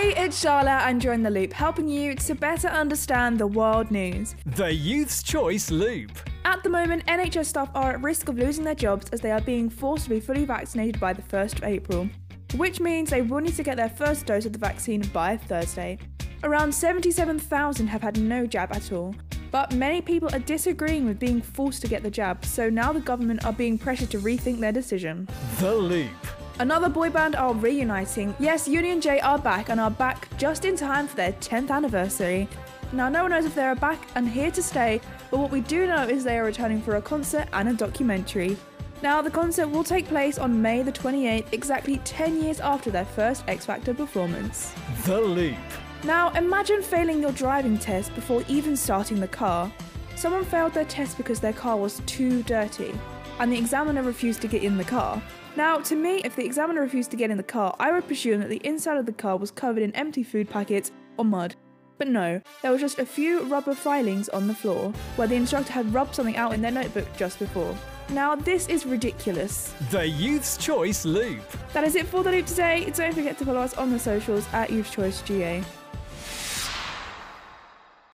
Hey, it's Charlotte and you're in the loop, helping you to better understand the world news. The Youth's Choice Loop. At the moment, NHS staff are at risk of losing their jobs as they are being forced to be fully vaccinated by the 1st of April, which means they will need to get their first dose of the vaccine by Thursday. Around 77,000 have had no jab at all, but many people are disagreeing with being forced to get the jab, so now the government are being pressured to rethink their decision. The Loop. Another boy band are reuniting. Yes, Union J are back and are back just in time for their 10th anniversary. Now, no one knows if they are back and here to stay, but what we do know is they are returning for a concert and a documentary. Now, the concert will take place on May the 28th, exactly 10 years after their first X Factor performance. The Loop. Now, imagine failing your driving test before even starting the car. Someone failed their test because their car was too dirty, and the examiner refused to get in the car. Now, to me, if the examiner refused to get in the car, I would presume that the inside of the car was covered in empty food packets or mud. But no, there were just a few rubber filings on the floor, where the instructor had rubbed something out in their notebook just before. Now, this is ridiculous. The Youth's Choice Loop. That is it for the loop today. Don't forget to follow us on the socials at Youth Choice GA.